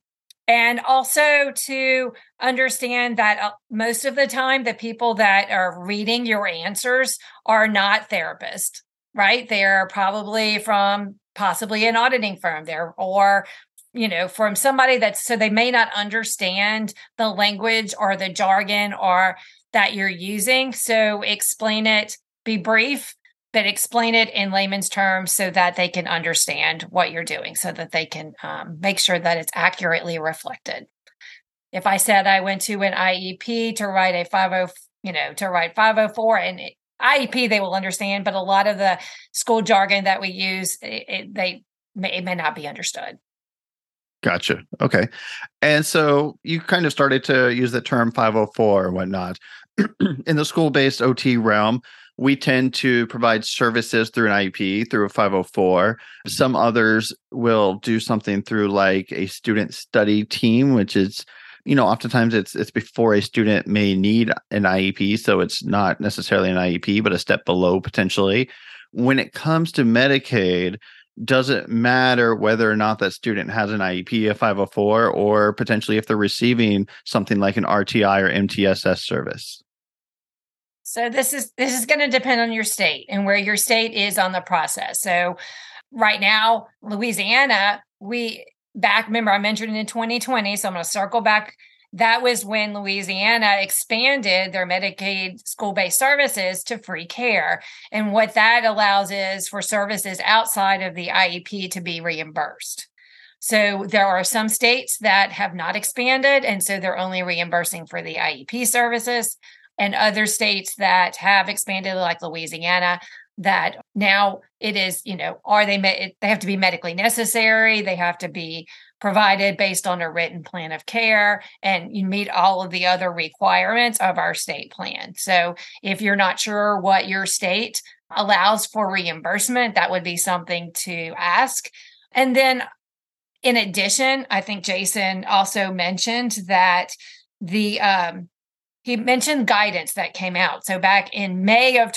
and also to understand that uh, most of the time the people that are reading your answers are not therapists right? They're probably from possibly an auditing firm. There or you know from somebody that's so they may not understand the language or the jargon or that you're using. So explain it be brief but explain it in layman's terms so that they can understand what you're doing so that they can um, make sure that it's accurately reflected. If i said i went to an iep to write a 50 you know to write 504 and it, iep they will understand but a lot of the school jargon that we use it, it, they may, it may not be understood Gotcha. Okay. And so you kind of started to use the term 504 and whatnot. In the school based OT realm, we tend to provide services through an IEP, through a 504. Mm-hmm. Some others will do something through like a student study team, which is, you know, oftentimes it's it's before a student may need an IEP, so it's not necessarily an IEP, but a step below potentially. When it comes to Medicaid, doesn't matter whether or not that student has an IEP, a 504, or potentially if they're receiving something like an RTI or MTSS service. So this is this is going to depend on your state and where your state is on the process. So right now, Louisiana, we back remember I mentioned in 2020, so I'm going to circle back that was when Louisiana expanded their Medicaid school based services to free care. And what that allows is for services outside of the IEP to be reimbursed. So there are some states that have not expanded, and so they're only reimbursing for the IEP services. And other states that have expanded, like Louisiana, that now it is, you know, are they, they have to be medically necessary, they have to be provided based on a written plan of care and you meet all of the other requirements of our state plan. So if you're not sure what your state allows for reimbursement, that would be something to ask. And then in addition, I think Jason also mentioned that the um, he mentioned guidance that came out. So back in May of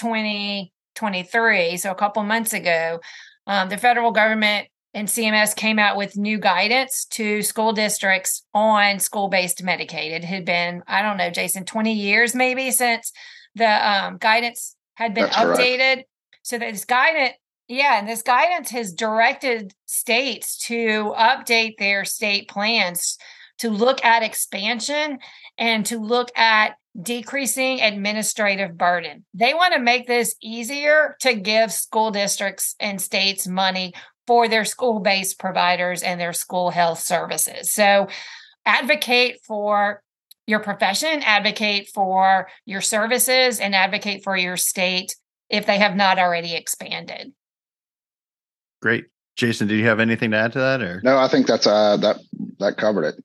2023, so a couple months ago, um, the federal government and CMS came out with new guidance to school districts on school based Medicaid. It had been, I don't know, Jason, 20 years maybe since the um, guidance had been That's updated. Correct. So this guidance, yeah, and this guidance has directed states to update their state plans to look at expansion and to look at decreasing administrative burden. They want to make this easier to give school districts and states money for their school based providers and their school health services. So advocate for your profession, advocate for your services, and advocate for your state if they have not already expanded. Great. Jason, do you have anything to add to that or no, I think that's uh that that covered it.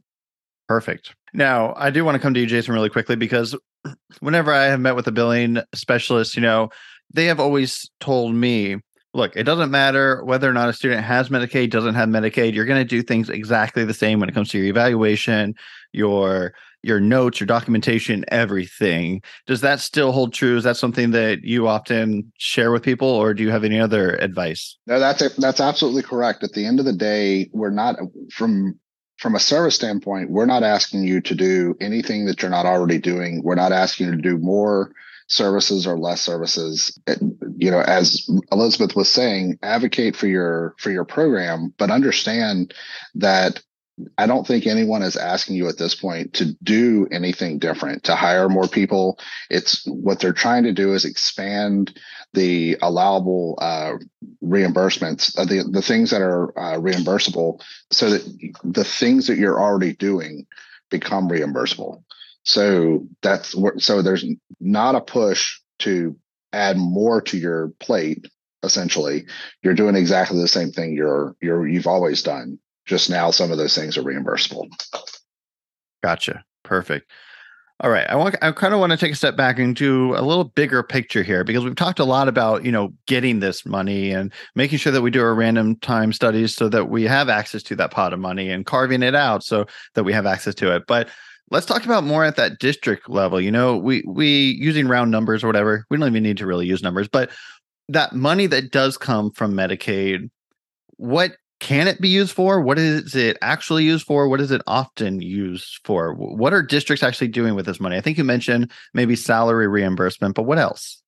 Perfect. Now, I do want to come to you, Jason, really quickly because whenever I have met with a billing specialist, you know, they have always told me look, it doesn't matter whether or not a student has Medicaid, doesn't have Medicaid. You're going to do things exactly the same when it comes to your evaluation, your your notes, your documentation, everything. Does that still hold true? Is that something that you often share with people, or do you have any other advice? No, that's a, that's absolutely correct. At the end of the day, we're not from from a service standpoint, we're not asking you to do anything that you're not already doing. We're not asking you to do more services or less services you know as elizabeth was saying advocate for your for your program but understand that I don't think anyone is asking you at this point to do anything different, to hire more people. It's what they're trying to do is expand the allowable uh, reimbursements, uh, the the things that are uh, reimbursable, so that the things that you're already doing become reimbursable. So that's so there's not a push to add more to your plate. Essentially, you're doing exactly the same thing you're you're you've always done. Just now, some of those things are reimbursable. Gotcha. Perfect. All right. I want I kind of want to take a step back and do a little bigger picture here because we've talked a lot about, you know, getting this money and making sure that we do our random time studies so that we have access to that pot of money and carving it out so that we have access to it. But let's talk about more at that district level. You know, we we using round numbers or whatever. We don't even need to really use numbers, but that money that does come from Medicaid, what can it be used for? What is it actually used for? What is it often used for? What are districts actually doing with this money? I think you mentioned maybe salary reimbursement, but what else?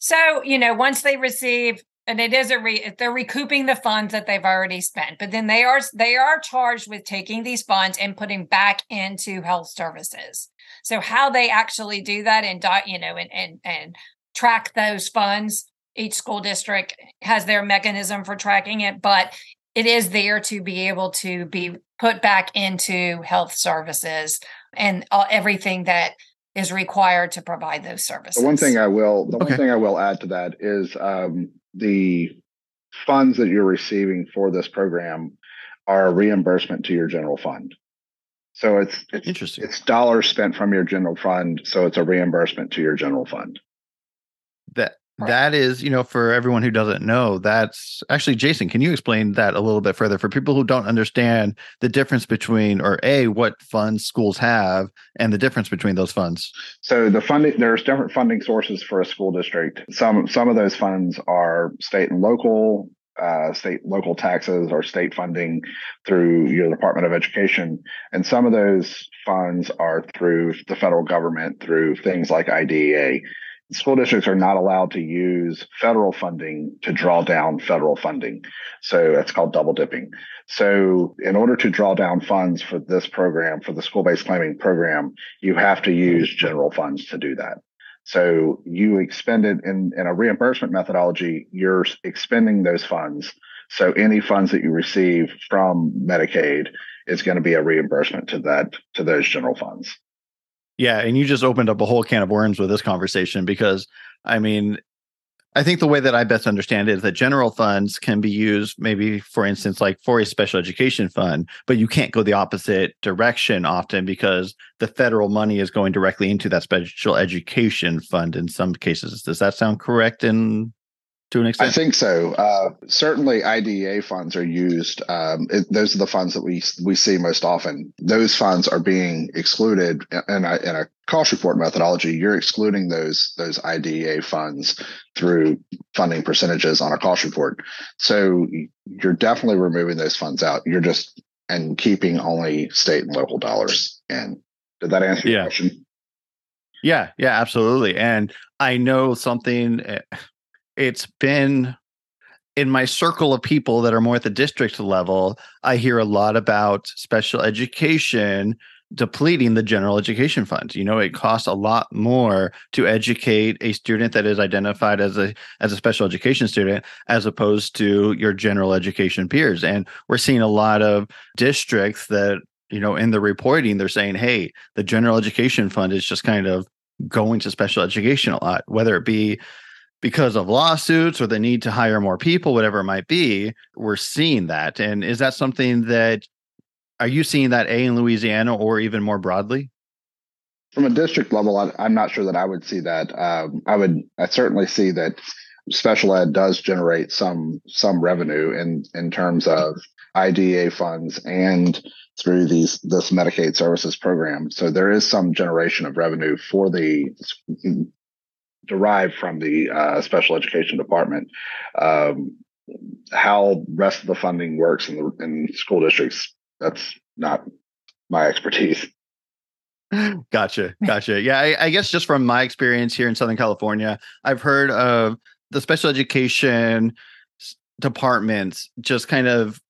So, you know, once they receive and it is a re, they're recouping the funds that they've already spent but then they are they are charged with taking these funds and putting back into health services so how they actually do that and you know and and and track those funds each school district has their mechanism for tracking it but it is there to be able to be put back into health services and all, everything that is required to provide those services. The one thing I will, the okay. one thing I will add to that is um, the funds that you're receiving for this program are a reimbursement to your general fund. So it's it's interesting. It's dollars spent from your general fund, so it's a reimbursement to your general fund. That that is, you know, for everyone who doesn't know, that's actually Jason. Can you explain that a little bit further for people who don't understand the difference between, or a what funds schools have, and the difference between those funds? So the funding, there's different funding sources for a school district. Some some of those funds are state and local. Uh, state local taxes or state funding through your Department of Education, and some of those funds are through the federal government through things like IDEA school districts are not allowed to use federal funding to draw down federal funding. So that's called double dipping. So in order to draw down funds for this program, for the school-based claiming program, you have to use general funds to do that. So you expend it in, in a reimbursement methodology, you're expending those funds. So any funds that you receive from Medicaid is going to be a reimbursement to that, to those general funds. Yeah, and you just opened up a whole can of worms with this conversation because I mean, I think the way that I best understand it is that general funds can be used, maybe for instance, like for a special education fund, but you can't go the opposite direction often because the federal money is going directly into that special education fund in some cases. Does that sound correct in to an extent? I think so. Uh, certainly, IDEA funds are used. Um, it, those are the funds that we we see most often. Those funds are being excluded in a, in a cost report methodology. You're excluding those those IDEA funds through funding percentages on a cost report. So you're definitely removing those funds out. You're just and keeping only state and local dollars. And did that answer your yeah. question? Yeah, yeah, absolutely. And I know something eh, it's been in my circle of people that are more at the district level, I hear a lot about special education depleting the general education fund. You know, it costs a lot more to educate a student that is identified as a as a special education student as opposed to your general education peers. And we're seeing a lot of districts that, you know, in the reporting they're saying, "Hey, the general education fund is just kind of going to special education a lot, whether it be because of lawsuits or the need to hire more people, whatever it might be, we're seeing that. And is that something that are you seeing that A in Louisiana or even more broadly? From a district level, I, am not sure that I would see that. Um, I would, I certainly see that special ed does generate some some revenue in in terms of IDEA funds and through these this Medicaid services program. So there is some generation of revenue for the derived from the uh, special education department. Um, how rest of the funding works in the in school districts, that's not my expertise. Gotcha, gotcha. Yeah, I, I guess just from my experience here in Southern California, I've heard of the special education departments just kind of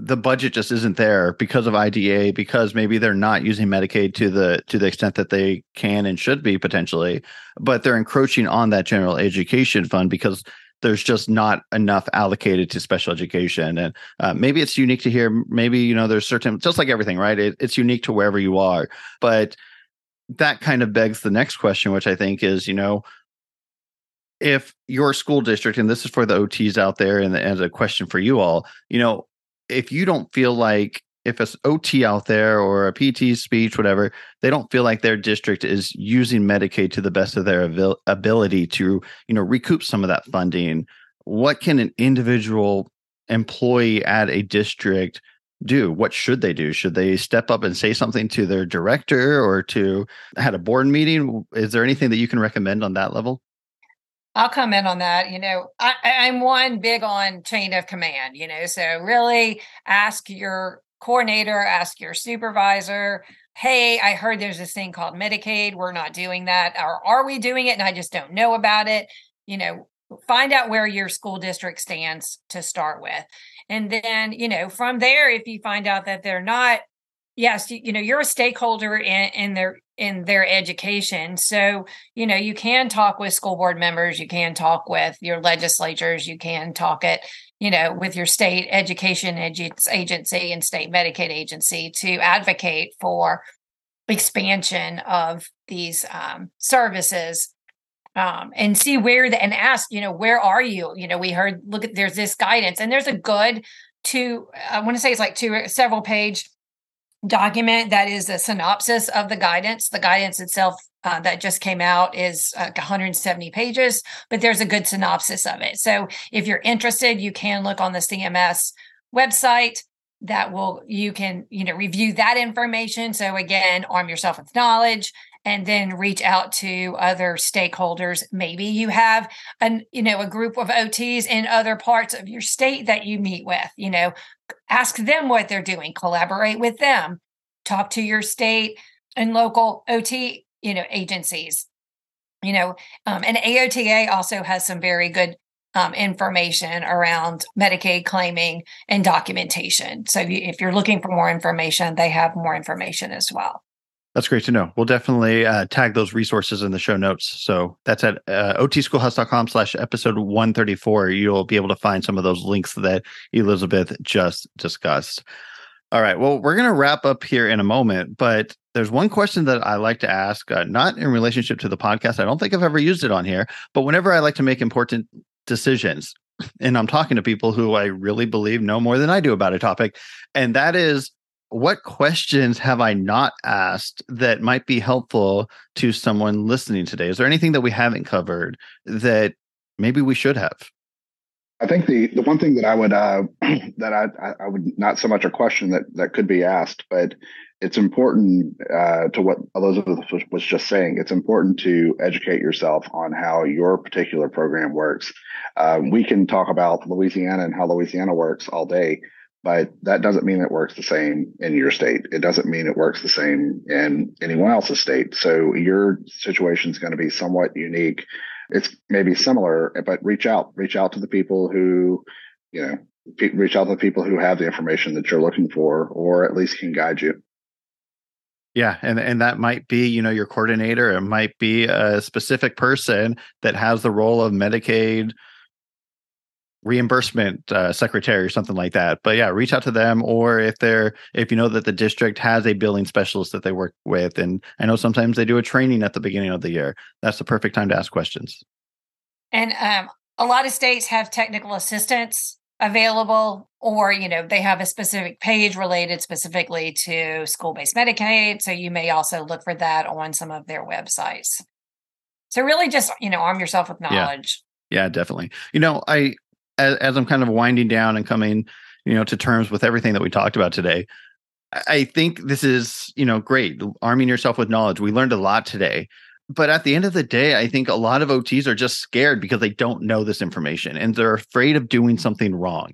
the budget just isn't there because of IDEA because maybe they're not using Medicaid to the to the extent that they can and should be potentially but they're encroaching on that general education fund because there's just not enough allocated to special education. And uh, maybe it's unique to here maybe you know there's certain just like everything right? It, it's unique to wherever you are. But that kind of begs the next question which i think is you know if your school district and this is for the ots out there and as a question for you all you know if you don't feel like if it's OT out there or a PT speech, whatever, they don't feel like their district is using Medicaid to the best of their abil- ability to, you know, recoup some of that funding. What can an individual employee at a district do? What should they do? Should they step up and say something to their director or to had a board meeting? Is there anything that you can recommend on that level? I'll comment on that. You know, I, I'm one big on chain of command, you know, so really ask your coordinator, ask your supervisor, hey, I heard there's this thing called Medicaid. We're not doing that. Or are we doing it and I just don't know about it? You know, find out where your school district stands to start with. And then, you know, from there, if you find out that they're not, yes, you, you know, you're a stakeholder in, in their in their education. So, you know, you can talk with school board members, you can talk with your legislatures, you can talk it, you know, with your state education agency and state Medicaid agency to advocate for expansion of these um, services um, and see where the, and ask, you know, where are you? You know, we heard, look at, there's this guidance and there's a good two, I want to say it's like two, several page document that is a synopsis of the guidance. The guidance itself uh, that just came out is like 170 pages, but there's a good synopsis of it. So if you're interested, you can look on the CMS website that will you can you know review that information so again arm yourself with knowledge and then reach out to other stakeholders maybe you have an you know a group of ots in other parts of your state that you meet with you know ask them what they're doing collaborate with them talk to your state and local ot you know agencies. You know um, and aota also has some very good um, information around medicaid claiming and documentation. So if you're looking for more information they have more information as well that's great to know. We'll definitely uh, tag those resources in the show notes. So that's at uh, otschoolhouse.com slash episode 134. You'll be able to find some of those links that Elizabeth just discussed. All right. Well, we're going to wrap up here in a moment, but there's one question that I like to ask, uh, not in relationship to the podcast. I don't think I've ever used it on here, but whenever I like to make important decisions, and I'm talking to people who I really believe know more than I do about a topic, and that is what questions have I not asked that might be helpful to someone listening today? Is there anything that we haven't covered that maybe we should have? I think the the one thing that I would uh, that I I would not so much a question that that could be asked, but it's important uh, to what Elizabeth was just saying. It's important to educate yourself on how your particular program works. Um, we can talk about Louisiana and how Louisiana works all day, but that doesn't mean it works the same in your state. It doesn't mean it works the same in anyone else's state. So your situation is going to be somewhat unique. It's maybe similar, but reach out, reach out to the people who, you know, reach out to the people who have the information that you're looking for, or at least can guide you. Yeah, and and that might be you know your coordinator. It might be a specific person that has the role of Medicaid reimbursement uh, secretary or something like that. But yeah reach out to them or if they're if you know that the district has a billing specialist that they work with and i know sometimes they do a training at the beginning of the year that's the perfect time to ask questions. And um, a lot of states have technical assistance available or you know they have a specific page related specifically to school-based medicaid so you may also look for that on some of their websites. So really just you know arm yourself with knowledge. Yeah, yeah definitely. You know i as, as I'm kind of winding down and coming, you know, to terms with everything that we talked about today, I think this is, you know, great. Arming yourself with knowledge. We learned a lot today. But at the end of the day, I think a lot of OTs are just scared because they don't know this information and they're afraid of doing something wrong.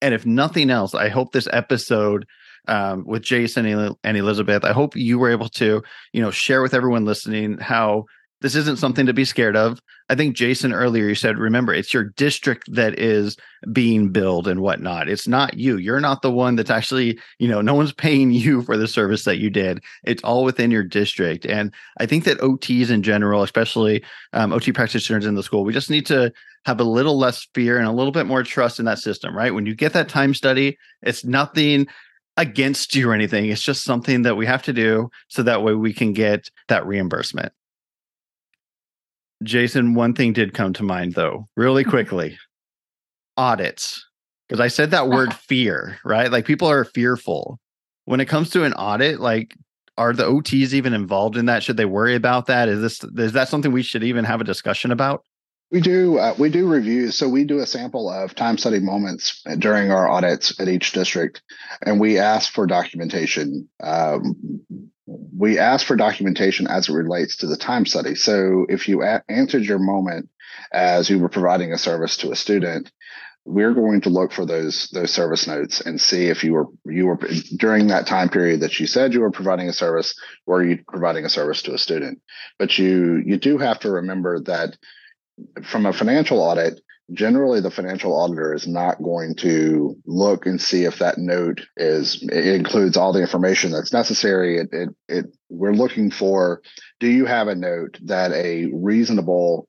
And if nothing else, I hope this episode um, with Jason and Elizabeth, I hope you were able to, you know, share with everyone listening how this isn't something to be scared of. I think Jason earlier you said, remember, it's your district that is being billed and whatnot. It's not you. You're not the one that's actually, you know, no one's paying you for the service that you did. It's all within your district. And I think that OTs in general, especially um, OT practitioners in the school, we just need to have a little less fear and a little bit more trust in that system, right? When you get that time study, it's nothing against you or anything. It's just something that we have to do so that way we can get that reimbursement. Jason, one thing did come to mind though, really quickly audits. Because I said that word fear, right? Like people are fearful. When it comes to an audit, like are the OTs even involved in that? Should they worry about that? Is this is that something we should even have a discussion about? We do uh, we do reviews. So we do a sample of time study moments during our audits at each district, and we ask for documentation. Um, we ask for documentation as it relates to the time study. So if you a- answered your moment as you were providing a service to a student, we're going to look for those those service notes and see if you were you were during that time period that you said you were providing a service were you providing a service to a student but you you do have to remember that from a financial audit generally the financial auditor is not going to look and see if that note is it includes all the information that's necessary. It, it, it we're looking for do you have a note that a reasonable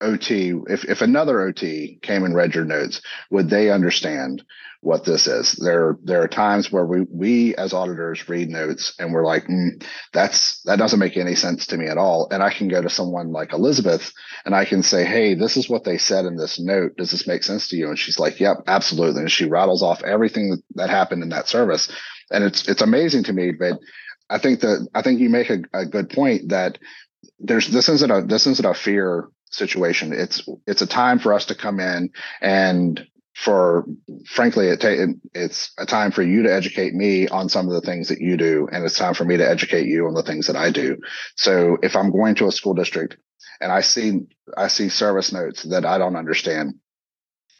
OT, if, if another OT came and read your notes, would they understand what this is? There, there are times where we, we as auditors read notes and we're like, mm, that's, that doesn't make any sense to me at all. And I can go to someone like Elizabeth and I can say, Hey, this is what they said in this note. Does this make sense to you? And she's like, yep, absolutely. And she rattles off everything that, happened in that service. And it's, it's amazing to me, but I think that, I think you make a, a good point that there's, this isn't a, this isn't a fear situation. It's it's a time for us to come in and for frankly it ta- it's a time for you to educate me on some of the things that you do and it's time for me to educate you on the things that I do. So if I'm going to a school district and I see I see service notes that I don't understand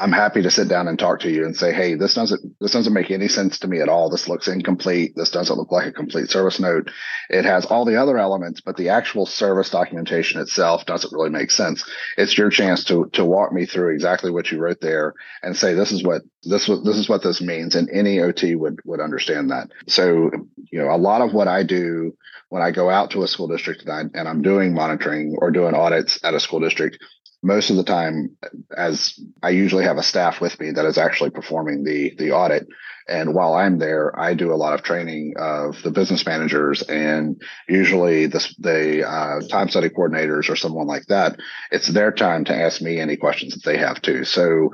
I'm happy to sit down and talk to you and say, hey, this doesn't this doesn't make any sense to me at all. This looks incomplete. This doesn't look like a complete service note. It has all the other elements, but the actual service documentation itself doesn't really make sense. It's your chance to to walk me through exactly what you wrote there and say this is what this was this is what this means, and any OT would would understand that. So you know, a lot of what I do when I go out to a school district and, I, and I'm doing monitoring or doing audits at a school district most of the time as i usually have a staff with me that is actually performing the the audit. And while i'm there i do a lot of training of the business managers and usually the, the uh, time study coordinators or someone like that. It's their time to ask me any questions that they have too. So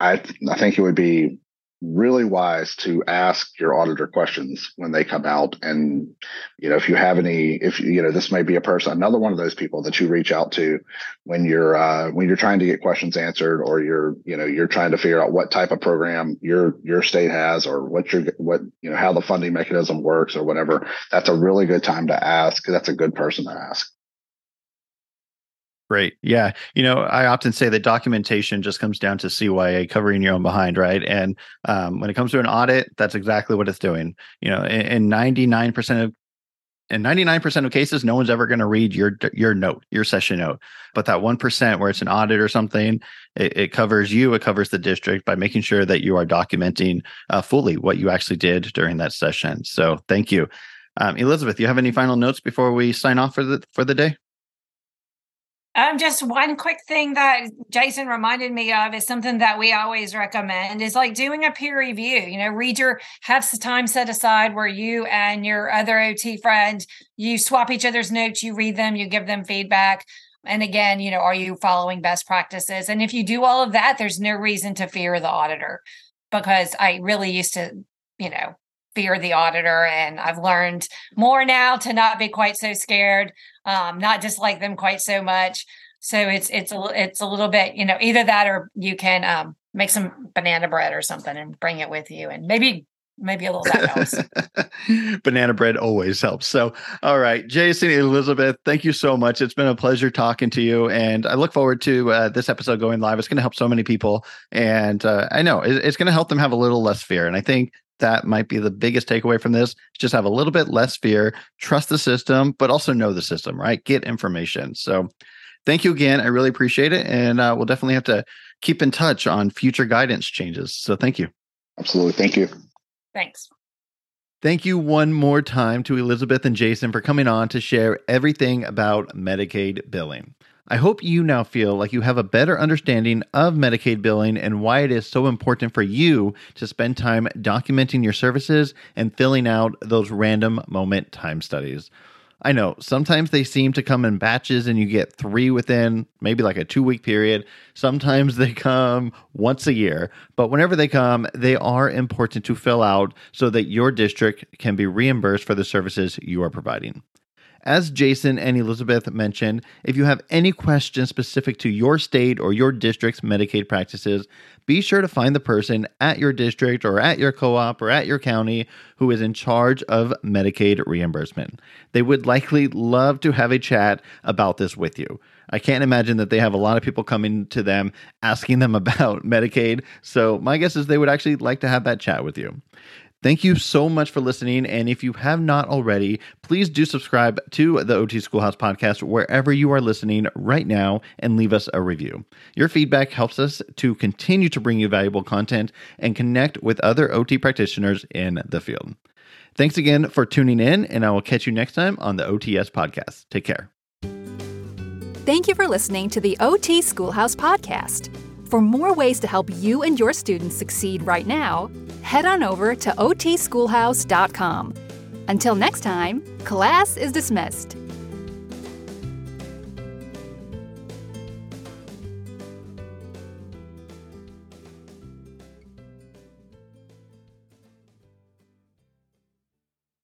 I, I think it would be really wise to ask your auditor questions when they come out. And you know if you have any if you know this may be a person another one of those people that you reach out to when you're uh, when you're trying to get questions answered or you're you know you're trying to figure out what type of program your your state has or what your what you know how the funding mechanism works or whatever that's a really good time to ask. That's a good person to ask Great. Yeah. You know, I often say that documentation just comes down to CYA covering your own behind, right? And um, when it comes to an audit, that's exactly what it's doing. You know, in, 99% of in 99% of cases, no one's ever going to read your your note, your session note. But that 1% where it's an audit or something, it, it covers you, it covers the district by making sure that you are documenting uh, fully what you actually did during that session. So thank you. Um, Elizabeth, you have any final notes before we sign off for the for the day? Um, just one quick thing that Jason reminded me of is something that we always recommend is like doing a peer review. You know, read your have some time set aside where you and your other OT friend you swap each other's notes, you read them, you give them feedback. And again, you know, are you following best practices? And if you do all of that, there's no reason to fear the auditor because I really used to, you know, fear the auditor and i've learned more now to not be quite so scared um, not dislike them quite so much so it's it's a it's a little bit you know either that or you can um, make some banana bread or something and bring it with you and maybe maybe a little that helps. Banana bread always helps. So, all right, Jason, Elizabeth, thank you so much. It's been a pleasure talking to you, and I look forward to uh, this episode going live. It's going to help so many people, and uh, I know it's going to help them have a little less fear. And I think that might be the biggest takeaway from this. Just have a little bit less fear, trust the system, but also know the system, right? Get information. So, thank you again. I really appreciate it. And uh, we'll definitely have to keep in touch on future guidance changes. So, thank you. Absolutely. Thank you. Thanks. Thank you one more time to Elizabeth and Jason for coming on to share everything about Medicaid billing. I hope you now feel like you have a better understanding of Medicaid billing and why it is so important for you to spend time documenting your services and filling out those random moment time studies. I know sometimes they seem to come in batches and you get three within maybe like a two week period. Sometimes they come once a year, but whenever they come, they are important to fill out so that your district can be reimbursed for the services you are providing. As Jason and Elizabeth mentioned, if you have any questions specific to your state or your district's Medicaid practices, be sure to find the person at your district or at your co op or at your county who is in charge of Medicaid reimbursement. They would likely love to have a chat about this with you. I can't imagine that they have a lot of people coming to them asking them about Medicaid. So, my guess is they would actually like to have that chat with you. Thank you so much for listening. And if you have not already, please do subscribe to the OT Schoolhouse podcast wherever you are listening right now and leave us a review. Your feedback helps us to continue to bring you valuable content and connect with other OT practitioners in the field. Thanks again for tuning in, and I will catch you next time on the OTS podcast. Take care. Thank you for listening to the OT Schoolhouse podcast. For more ways to help you and your students succeed right now, head on over to otschoolhouse.com. Until next time, class is dismissed.